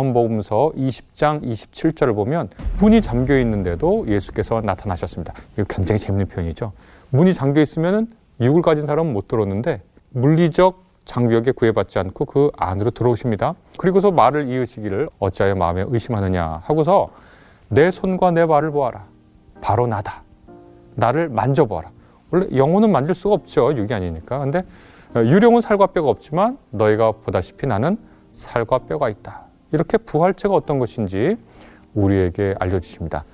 요한복음서 20장 27절을 보면 문이 잠겨 있는데도 예수께서 나타나셨습니다. 이거 굉장히 재밌는 표현이죠. 문이 잠겨 있으면 육을 가진 사람은 못 들어오는데 물리적 장벽에 구애받지 않고 그 안으로 들어오십니다. 그리고서 말을 이으시기를 어찌하여 마음에 의심하느냐 하고서 내 손과 내 발을 보아라. 바로 나다. 나를 만져보아라. 원래 영혼은 만질 수가 없죠. 육이 아니니까. 근데 유령은 살과 뼈가 없지만 너희가 보다시피 나는 살과 뼈가 있다. 이렇게 부활체가 어떤 것인지 우리에게 알려주십니다.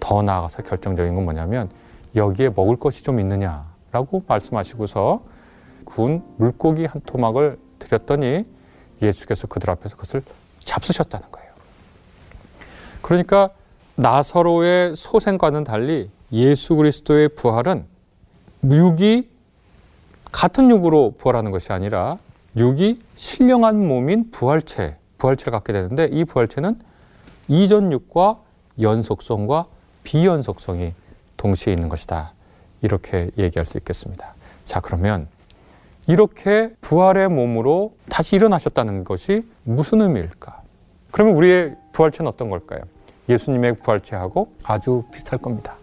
더 나아가서 결정적인 건 뭐냐면 여기에 먹을 것이 좀 있느냐라고 말씀하시고서 구운 물고기 한 토막을 드렸더니 예수께서 그들 앞에서 그것을 잡수셨다는 거예요. 그러니까 나사로의 소생과는 달리 예수 그리스도의 부활은 육이 같은 육으로 부활하는 것이 아니라 육이 신령한 몸인 부활체, 부활체를 갖게 되는데 이 부활체는 이전 육과 연속성과 비연속성이 동시에 있는 것이다. 이렇게 얘기할 수 있겠습니다. 자, 그러면 이렇게 부활의 몸으로 다시 일어나셨다는 것이 무슨 의미일까? 그러면 우리의 부활체는 어떤 걸까요? 예수님의 부활체하고 아주 비슷할 겁니다.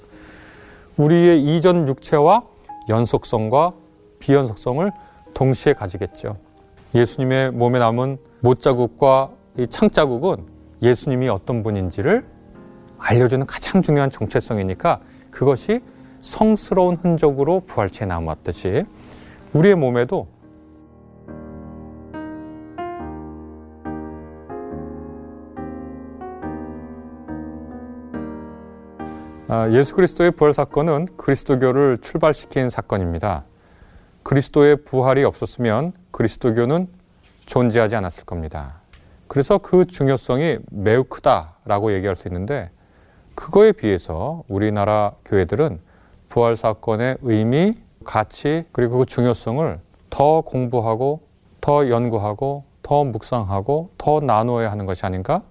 우리의 이전 육체와 연속성과 비연속성을 동시에 가지겠죠. 예수님의 몸에 남은 못자국과 이 창자국은 예수님이 어떤 분인지를 알려주는 가장 중요한 정체성이니까 그것이 성스러운 흔적으로 부활체에 남았듯이 우리의 몸에도 아, 예수 그리스도의 부활 사건은 그리스도교를 출발시킨 사건입니다. 그리스도의 부활이 없었으면 그리스도교는 존재하지 않았을 겁니다. 그래서 그 중요성이 매우 크다라고 얘기할 수 있는데 그거에 비해서 우리나라 교회들은 부활 사건의 의미, 가치 그리고 그 중요성을 더 공부하고 더 연구하고 더 묵상하고 더 나누어야 하는 것이 아닌가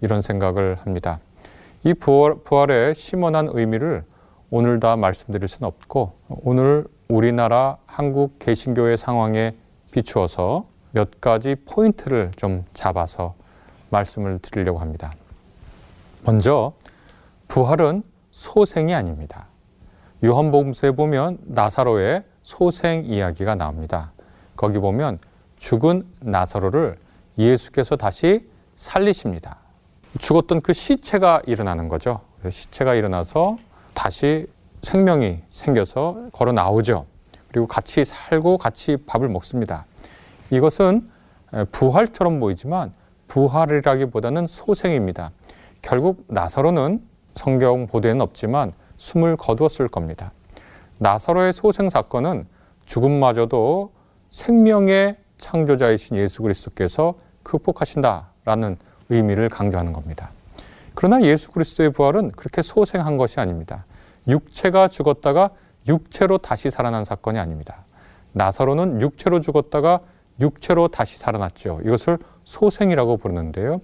이런 생각을 합니다. 이 부활, 부활의 심원한 의미를 오늘 다 말씀드릴 수는 없고 오늘 우리나라 한국 개신교의 상황에 비추어서 몇 가지 포인트를 좀 잡아서 말씀을 드리려고 합니다. 먼저 부활은 소생이 아닙니다. 요한복음서에 보면 나사로의 소생 이야기가 나옵니다. 거기 보면 죽은 나사로를 예수께서 다시 살리십니다. 죽었던 그 시체가 일어나는 거죠. 시체가 일어나서 다시 생명이 생겨서 걸어 나오죠. 그리고 같이 살고 같이 밥을 먹습니다. 이것은 부활처럼 보이지만 부활이라기보다는 소생입니다. 결국 나사로는 성경 보도에는 없지만 숨을 거두었을 겁니다. 나사로의 소생 사건은 죽음마저도 생명의 창조자이신 예수 그리스도께서 극복하신다라는 의미를 강조하는 겁니다. 그러나 예수 그리스도의 부활은 그렇게 소생한 것이 아닙니다. 육체가 죽었다가 육체로 다시 살아난 사건이 아닙니다. 나사로는 육체로 죽었다가 육체로 다시 살아났죠. 이것을 소생이라고 부르는데요.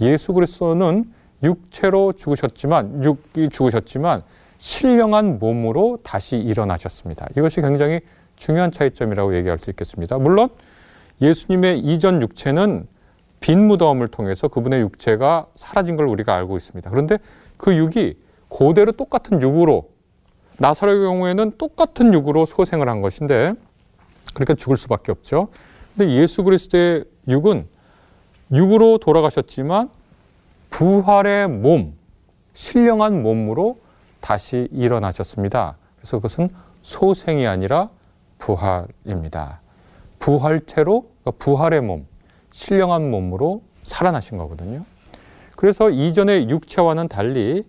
예수 그리스도는 육체로 죽으셨지만 육이 죽으셨지만 신령한 몸으로 다시 일어나셨습니다. 이것이 굉장히 중요한 차이점이라고 얘기할 수 있겠습니다. 물론 예수님의 이전 육체는 빈 무덤을 통해서 그분의 육체가 사라진 걸 우리가 알고 있습니다. 그런데 그 육이 고대로 똑같은 육으로 나사로의 경우에는 똑같은 육으로 소생을 한 것인데 그러니까 죽을 수밖에 없죠. 근데 예수 그리스도의 육은 육으로 돌아가셨지만 부활의 몸, 신령한 몸으로 다시 일어나셨습니다. 그래서 그것은 소생이 아니라 부활입니다. 부활체로 그러니까 부활의 몸, 신령한 몸으로 살아나신 거거든요. 그래서 이전의 육체와는 달리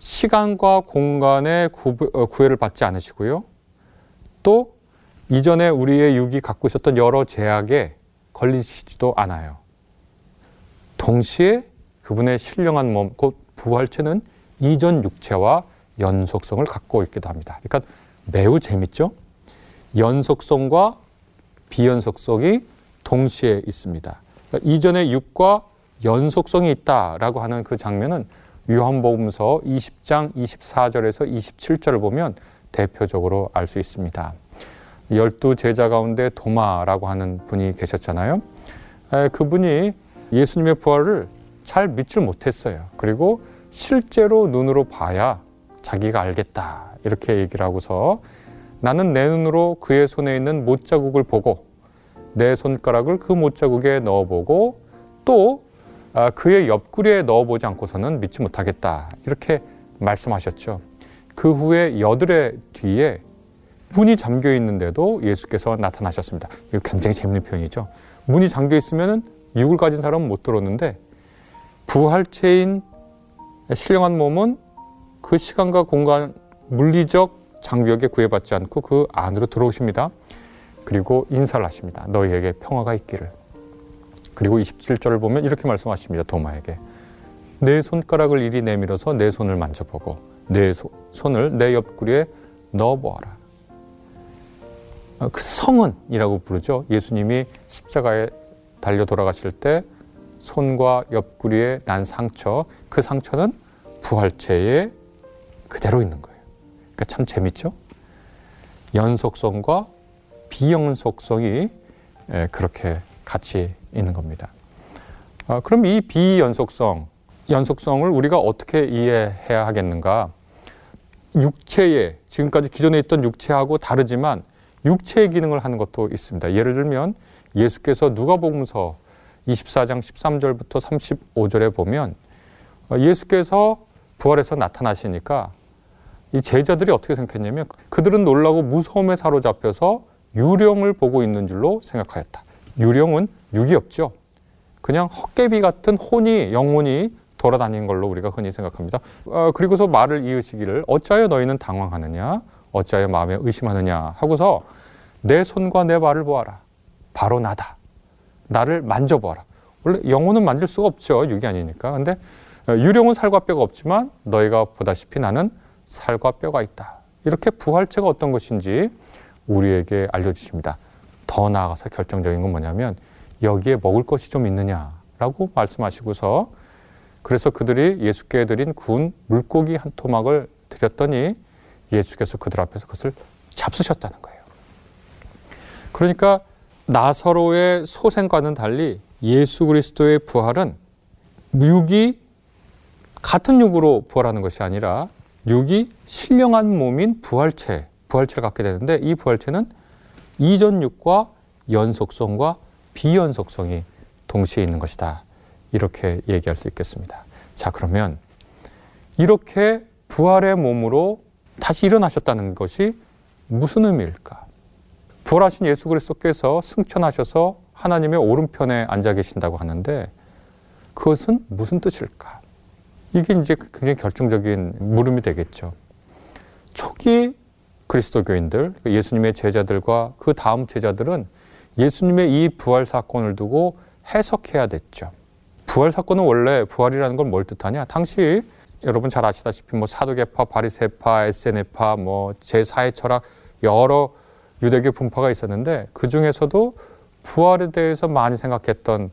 시간과 공간의 어, 구애를 받지 않으시고요. 또 이전에 우리의 육이 갖고 있었던 여러 제약에 걸리시지도 않아요. 동시에 그분의 신령한 몸, 곧 부활체는 이전 육체와 연속성을 갖고 있기도 합니다. 그러니까 매우 재밌죠? 연속성과 비연속성이 동시에 있습니다. 그러니까 이전의 육과 연속성이 있다라고 하는 그 장면은 요한복음서 20장 24절에서 27절을 보면 대표적으로 알 수 있습니다. 열두 제자 가운데 도마라고 하는 분이 계셨잖아요. 그분이 예수님의 부활을 잘 믿질 못했어요. 그리고 실제로 눈으로 봐야 자기가 알겠다. 이렇게 얘기를 하고서 나는 내 눈으로 그의 손에 있는 못자국을 보고 내 손가락을 그 못자국에 넣어보고 또 아, 그의 옆구리에 넣어보지 않고서는 믿지 못하겠다. 이렇게 말씀하셨죠. 그 후에 여드레 뒤에 문이 잠겨 있는데도 예수께서 나타나셨습니다. 이거 굉장히 재밌는 표현이죠. 문이 잠겨 있으면 육을 가진 사람은 못 들어오는데 부활체인 신령한 몸은 그 시간과 공간 물리적 장벽에 구애받지 않고 그 안으로 들어오십니다. 그리고 인사를 하십니다. 너희에게 평화가 있기를. 그리고 27절을 보면 이렇게 말씀하십니다. 도마에게. 내 손가락을 이리 내밀어서 내 손을 만져보고 내 소, 손을 내 옆구리에 넣어보아라. 어, 그 성은이라고 부르죠. 예수님이 십자가에 달려 돌아가실 때 손과 옆구리에 난 상처, 그 상처는 부활체에 그대로 있는 거예요. 그러니까 참 재밌죠? 연속성과 비연속성이 예, 그렇게 같이 있는 겁니다. 아, 그럼 이 비연속성, 연속성을 우리가 어떻게 이해해야 하겠는가? 육체의 지금까지 기존에 있던 육체하고 다르지만 육체의 기능을 하는 것도 있습니다. 예를 들면 예수께서 누가복음서 24장 13절부터 35절에 보면 어, 예수께서 부활해서 나타나시니까 이 제자들이 어떻게 생각했냐면 그들은 놀라고 무서움에 사로잡혀서 유령을 보고 있는 줄로 생각하였다. 유령은 없죠. 그냥 헛개비 같은 혼이 영혼이 돌아다니는 걸로 우리가 흔히 생각합니다. 어, 그리고서 말을 이으시기를 어찌하여 너희는 당황하느냐 어찌하여 마음에 의심하느냐 하고서 내 손과 내 발을 보아라. 바로 나다. 나를 만져보아라. 원래 영혼은 만질 수가 없죠. 육이 아니니까. 근데 어, 유령은 살과 뼈가 없지만 너희가 보다시피 나는 살과 뼈가 있다. 이렇게 부활체가 어떤 것인지 우리에게 알려주십니다. 더 나아가서 결정적인 건 뭐냐면 여기에 먹을 것이 좀 있느냐라고 말씀하시고서 그래서 그들이 예수께 드린 구운 물고기 한 토막을 드렸더니 예수께서 그들 앞에서 그것을 잡수셨다는 거예요. 그러니까 나사로의 소생과는 달리 예수 그리스도의 부활은 육이 같은 육으로 부활하는 것이 아니라 육이 신령한 몸인 부활체, 부활체를 갖게 되는데 이 부활체는 이전 육과 연속성과 비연속성이 동시에 있는 것이다. 이렇게 얘기할 수 있겠습니다. 자, 그러면 이렇게 부활의 몸으로 다시 일어나셨다는 것이 무슨 의미일까? 부활하신 예수 그리스도께서 승천하셔서 하나님의 오른편에 앉아 계신다고 하는데 그것은 무슨 뜻일까? 이게 이제 굉장히 결정적인 물음이 되겠죠. 초기 그리스도교인들, 예수님의 제자들과 그 다음 제자들은 예수님의 이 부활 사건을 두고 해석해야 됐죠. 부활 사건은 원래 부활이라는 걸 뭘 뜻하냐? 당시 여러분 잘 아시다시피 뭐 사도계파, 바리세파, 에세네파, 뭐 제4의 철학 여러 유대교 분파가 있었는데 그 중에서도 부활에 대해서 많이 생각했던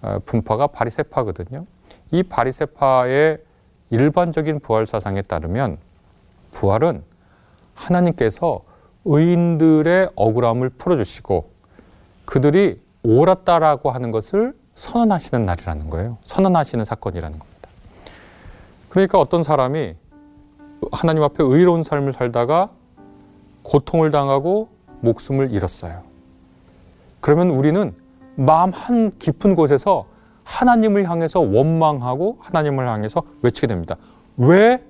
어, 분파가 바리세파거든요. 이 바리세파의 일반적인 부활 사상에 따르면 부활은 하나님께서 의인들의 억울함을 풀어주시고 그들이 옳았다라고 하는 것을 선언하시는 날이라는 거예요. 선언하시는 사건이라는 겁니다. 그러니까 어떤 사람이 하나님 앞에 의로운 삶을 살다가 고통을 당하고 목숨을 잃었어요. 그러면 우리는 마음 한 깊은 곳에서 하나님을 향해서 원망하고 하나님을 향해서 외치게 됩니다. 왜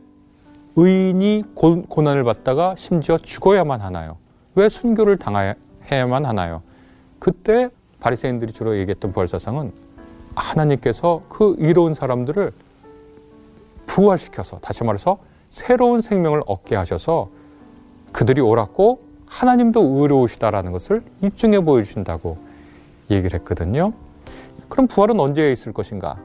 의인이 고, 난을 받다가 심지어 죽어야만 하나요? 왜 순교를 당해야만 하나요? 그때 바리새인들이 주로 얘기했던 부활사상은 하나님께서 그 이로운 사람들을 부활시켜서 다시 말해서 새로운 생명을 얻게 하셔서 그들이 옳았고 하나님도 의로우시다라는 것을 입증해 보여주신다고 얘기를 했거든요. 그럼 부활은 언제 있을 것인가?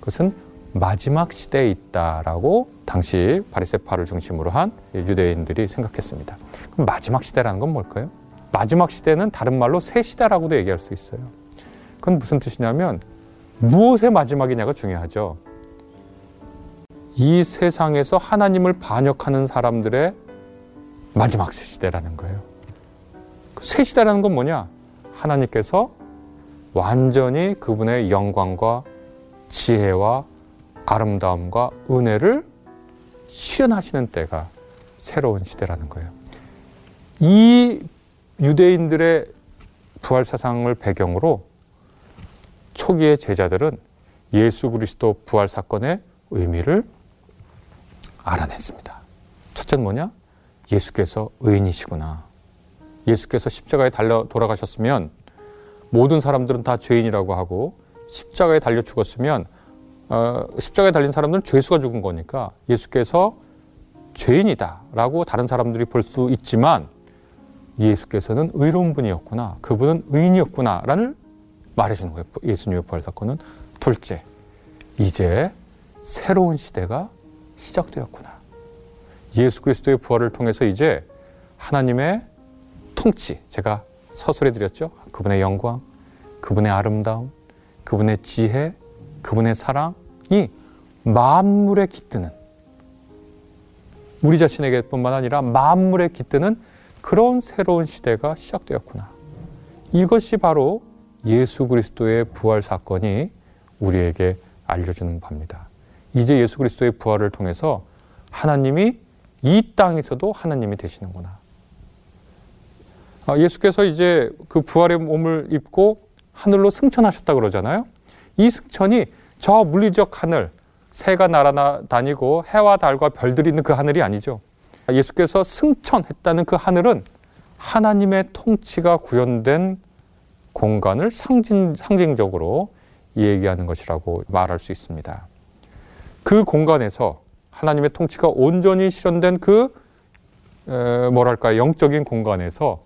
그것은 마지막 시대에 있다라고 당시 바리세파를 중심으로 한 유대인들이 생각했습니다. 그럼 마지막 시대라는 건 뭘까요? 마지막 시대는 다른 말로 새 시대라고도 얘기할 수 있어요. 그건 무슨 뜻이냐면 무엇의 마지막이냐가 중요하죠. 이 세상에서 하나님을 반역하는 사람들의 마지막 시대라는 거예요. 그새 시대라는 건 뭐냐? 하나님께서 완전히 그분의 영광과 지혜와 아름다움과 은혜를 실현하시는 때가 새로운 시대라는 거예요. 이 유대인들의 부활 사상을 배경으로 초기의 제자들은 예수 그리스도 부활 사건의 의미를 알아냈습니다. 첫째는 뭐냐? 예수께서 의인이시구나. 예수께서 십자가에 달려 돌아가셨으면 모든 사람들은 다 죄인이라고 하고 십자가에 달려 죽었으면 어, 십자가에 달린 사람들은 죄수가 죽은 거니까 예수께서 죄인이다라고 다른 사람들이 볼 수 있지만 예수께서는 의로운 분이었구나. 그분은 의인이었구나라는 말해주는 거예요. 예수님의 부활 사건은 둘째, 이제 새로운 시대가 시작되었구나. 예수 그리스도의 부활을 통해서 이제 하나님의 통치, 제가 서술해 드렸죠. 그분의 영광, 그분의 아름다움, 그분의 지혜, 그분의 사랑이 만물에 깃드는 우리 자신에게뿐만 아니라 만물에 깃드는 그런 새로운 시대가 시작되었구나. 이것이 바로 예수 그리스도의 부활 사건이 우리에게 알려주는 바입니다. 이제 예수 그리스도의 부활을 통해서 하나님이 이 땅에서도 하나님이 되시는구나. 아, 예수께서 이제 그 부활의 몸을 입고 하늘로 승천하셨다 그러잖아요. 이 승천이 저 물리적 하늘, 새가 날아다니고 해와 달과 별들이 있는 그 하늘이 아니죠. 예수께서 승천했다는 그 하늘은 하나님의 통치가 구현된 공간을 상징, 상징적으로 얘기하는 것이라고 말할 수 있습니다. 그 공간에서 하나님의 통치가 온전히 실현된 그 에, 뭐랄까 영적인 공간에서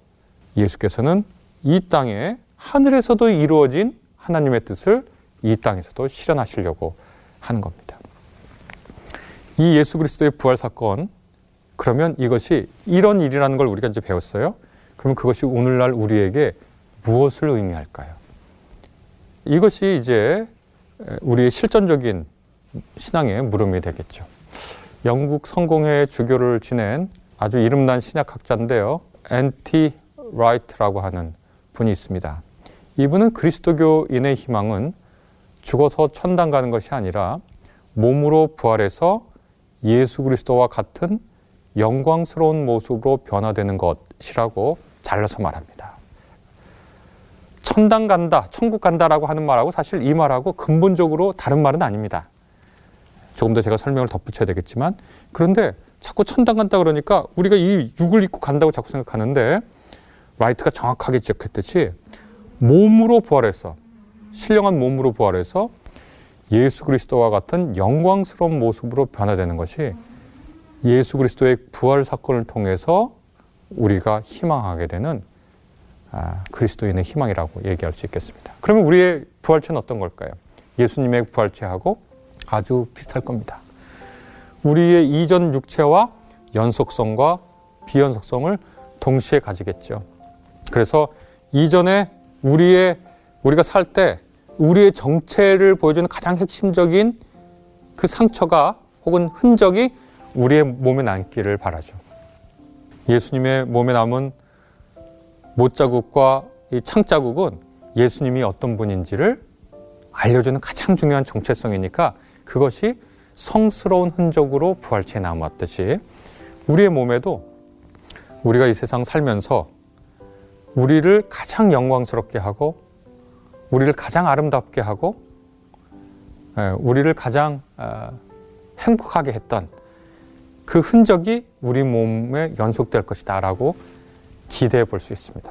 예수께서는 이 땅에 하늘에서도 이루어진 하나님의 뜻을 이 땅에서도 실현하시려고 하는 겁니다. 이 예수 그리스도의 부활 사건 그러면 이것이 이런 일이라는 걸 우리가 이제 배웠어요. 그러면 그것이 오늘날 우리에게 무엇을 의미할까요? 이것이 이제 우리의 실전적인 신앙의 물음이 되겠죠. 영국 성공회 주교를 지낸 아주 이름난 신약학자인데요. 엔티 라이트라고 하는 분이 있습니다. 이분은 그리스도교인의 희망은 죽어서 천당 가는 것이 아니라 몸으로 부활해서 예수 그리스도와 같은 영광스러운 모습으로 변화되는 것이라고 잘라서 말합니다. 천당 간다, 천국 간다라고 하는 말하고 사실 이 말하고 근본적으로 다른 말은 아닙니다. 조금 더 제가 설명을 덧붙여야 되겠지만 그런데 자꾸 천당 간다 그러니까 우리가 이 육을 입고 간다고 자꾸 생각하는데 라이트가 정확하게 지적했듯이 몸으로 부활해서 신령한 몸으로 부활해서 예수 그리스도와 같은 영광스러운 모습으로 변화되는 것이 예수 그리스도의 부활 사건을 통해서 우리가 희망하게 되는 아, 그리스도인의 희망이라고 얘기할 수 있겠습니다. 그러면 우리의 부활체는 어떤 걸까요? 예수님의 부활체하고 아주 비슷할 겁니다. 우리의 이전 육체와 연속성과 비연속성을 동시에 가지겠죠. 그래서 이전에 우리의 우리가 살 때 우리의 정체를 보여주는 가장 핵심적인 그 상처가 혹은 흔적이 우리의 몸에 남기를 바라죠. 예수님의 몸에 남은 못 자국과 이 창자국은 예수님이 어떤 분인지를 알려주는 가장 중요한 정체성이니까 그것이 성스러운 흔적으로 부활체에 남았듯이 우리의 몸에도 우리가 이 세상 살면서 우리를 가장 영광스럽게 하고 우리를 가장 아름답게 하고 예, 우리를 가장 아, 행복하게 했던 그 흔적이 우리 몸에 연속될 것이다 라고 기대해 볼 수 있습니다.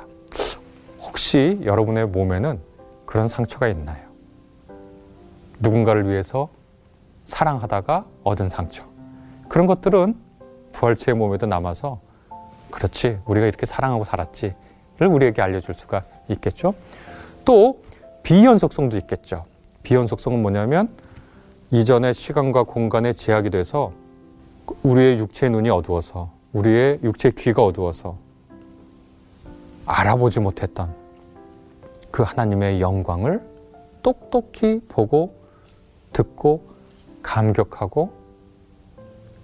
혹시 여러분의 몸에는 그런 상처가 있나요? 누군가를 위해서 사랑하다가 얻은 상처. 그런 것들은 부활체의 몸에도 남아서 그렇지, 우리가 이렇게 사랑하고 살았지를 우리에게 알려줄 수가 있겠죠. 또 비연속성도 있겠죠. 비연속성은 뭐냐면 이전의 시간과 공간에 제약이 돼서 우리의 육체의 눈이 어두워서 우리의 육체의 귀가 어두워서 알아보지 못했던 그 하나님의 영광을 똑똑히 보고 듣고 감격하고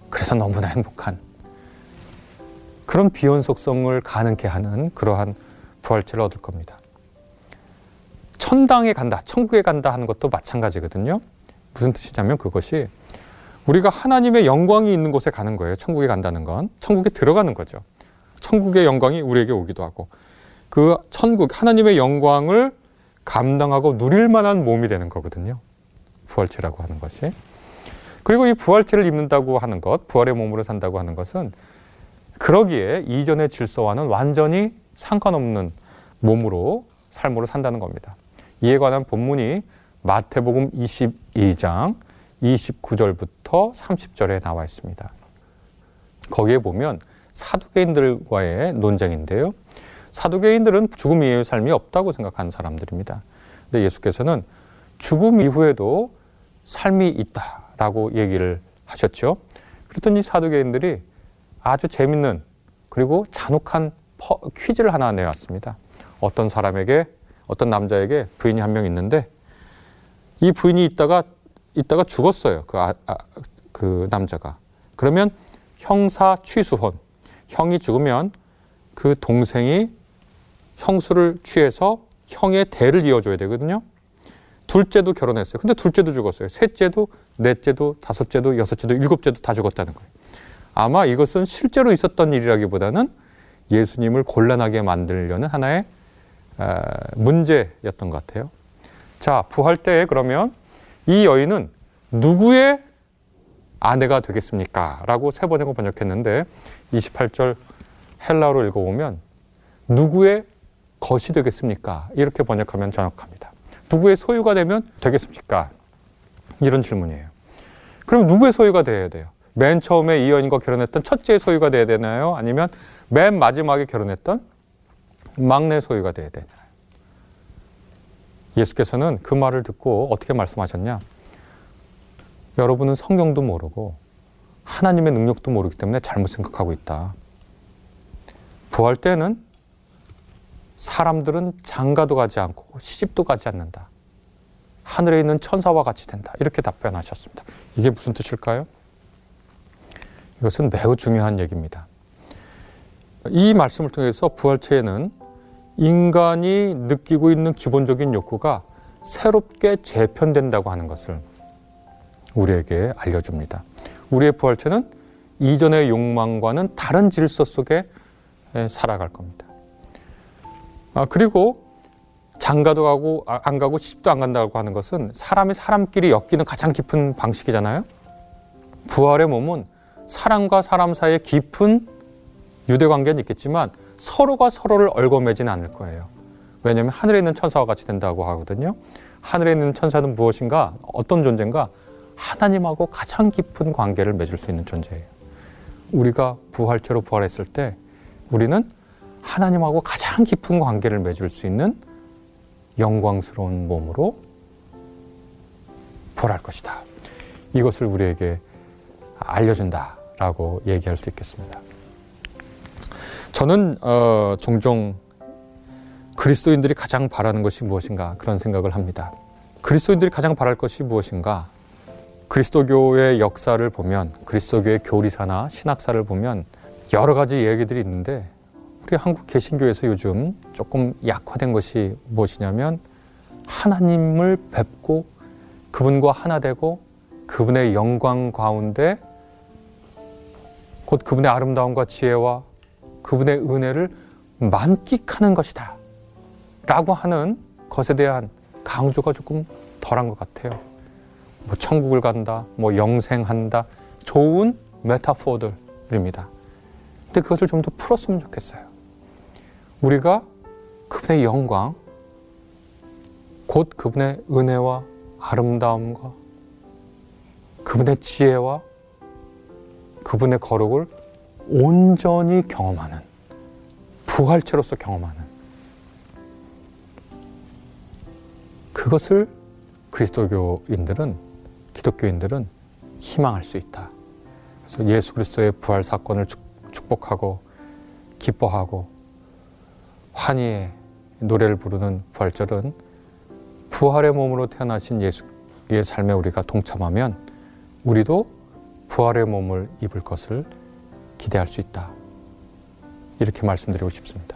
그래서 너무나 행복한 그런 비연속성을 가능케 하는 그러한 부활체를 얻을 겁니다. 천당에 간다, 천국에 간다 하는 것도 마찬가지거든요. 무슨 뜻이냐면 그것이 우리가 하나님의 영광이 있는 곳에 가는 거예요. 천국에 간다는 건. 천국에 들어가는 거죠. 천국의 영광이 우리에게 오기도 하고 그 천국 하나님의 영광을 감당하고 누릴 만한 몸이 되는 거거든요. 부활체라고 하는 것이. 그리고 이 부활체를 입는다고 하는 것, 부활의 몸으로 산다고 하는 것은 그러기에 이전의 질서와는 완전히 상관없는 몸으로 삶으로 산다는 겁니다. 이에 관한 본문이 마태복음 22장 29절부터 30절에 나와 있습니다. 거기에 보면 사두개인들과의 논쟁인데요. 사두개인들은 죽음 이후의 삶이 없다고 생각하는 사람들입니다. 근데 예수께서는 죽음 이후에도 삶이 있다라고 얘기를 하셨죠. 그랬더니 사두개인들이 아주 재밌는 그리고 잔혹한 퍼, 퀴즈를 하나 내왔습니다. 어떤 사람에게 어떤 남자에게 부인이 한 명 있는데 이 부인이 있다가 있다가 죽었어요. 그, 아, 아, 그 남자가. 그러면 형사 취수혼. 형이 죽으면 그 동생이 형수를 취해서 형의 대를 이어줘야 되거든요. 둘째도 결혼했어요. 근데 둘째도 죽었어요. 셋째도, 넷째도, 다섯째도, 여섯째도, 일곱째도 다 죽었다는 거예요. 아마 이것은 실제로 있었던 일이라기보다는 예수님을 곤란하게 만들려는 하나의 문제였던 것 같아요. 자, 부활 때에 그러면 이 여인은 누구의 아내가 되겠습니까? 라고 세 번역을 번역했는데 28절 헬라로 읽어보면 누구의 것이 되겠습니까? 이렇게 번역하면 정확합니다. 누구의 소유가 되면 되겠습니까? 이런 질문이에요. 그럼 누구의 소유가 돼야 돼요? 맨 처음에 이 여인과 결혼했던 첫째의 소유가 돼야 되나요? 아니면 맨 마지막에 결혼했던 막내 소유가 돼야 되나요? 예수께서는 그 말을 듣고 어떻게 말씀하셨냐? 여러분은 성경도 모르고 하나님의 능력도 모르기 때문에 잘못 생각하고 있다. 부활 때는 사람들은 장가도 가지 않고 시집도 가지 않는다. 하늘에 있는 천사와 같이 된다. 이렇게 답변하셨습니다. 이게 무슨 뜻일까요? 이것은 매우 중요한 얘기입니다. 이 말씀을 통해서 부활체에는 인간이 느끼고 있는 기본적인 욕구가 새롭게 재편된다고 하는 것을 우리에게 알려줍니다. 우리의 부활체는 이전의 욕망과는 다른 질서 속에 살아갈 겁니다. 아, 그리고 장가도 가고 아, 안 가고 시집도 안 간다고 하는 것은 사람이 사람끼리 엮이는 가장 깊은 방식이잖아요. 부활의 몸은 사람과 사람 사이에 깊은 유대 관계는 있겠지만 서로가 서로를 얽어매지는 않을 거예요. 왜냐하면 하늘에 있는 천사와 같이 된다고 하거든요. 하늘에 있는 천사는 무엇인가? 어떤 존재인가? 하나님하고 가장 깊은 관계를 맺을 수 있는 존재예요. 우리가 부활체로 부활했을 때 우리는 하나님하고 가장 깊은 관계를 맺을 수 있는 영광스러운 몸으로 부활할 것이다. 이것을 우리에게 알려준다라고 얘기할 수 있겠습니다. 저는 어, 종종 그리스도인들이 가장 바라는 것이 무엇인가 그런 생각을 합니다. 그리스도인들이 가장 바랄 것이 무엇인가? 그리스도교의 역사를 보면 그리스도교의 교리사나 신학사를 보면 여러 가지 얘기들이 있는데 우리 한국 개신교에서 요즘 조금 약화된 것이 무엇이냐면 하나님을 뵙고 그분과 하나 되고 그분의 영광 가운데 곧 그분의 아름다움과 지혜와 그분의 은혜를 만끽하는 것이다. 라고 하는 것에 대한 강조가 조금 덜한 것 같아요. 뭐 천국을 간다, 뭐 영생한다, 좋은 메타포들입니다. 근데 그것을 좀 더 풀었으면 좋겠어요. 우리가 그분의 영광, 곧 그분의 은혜와 아름다움과 그분의 지혜와 그분의 거룩을 온전히 경험하는 부활체로서 경험하는 그것을 그리스도교인들은 기독교인들은 희망할 수 있다. 그래서 예수 그리스도의 부활 사건을 축복하고 기뻐하고 환희의 노래를 부르는 부활절은 부활의 몸으로 태어나신 예수의 삶에 우리가 동참하면 우리도 부활의 몸을 입을 것을 기대할 수 있다. 이렇게 말씀드리고 싶습니다.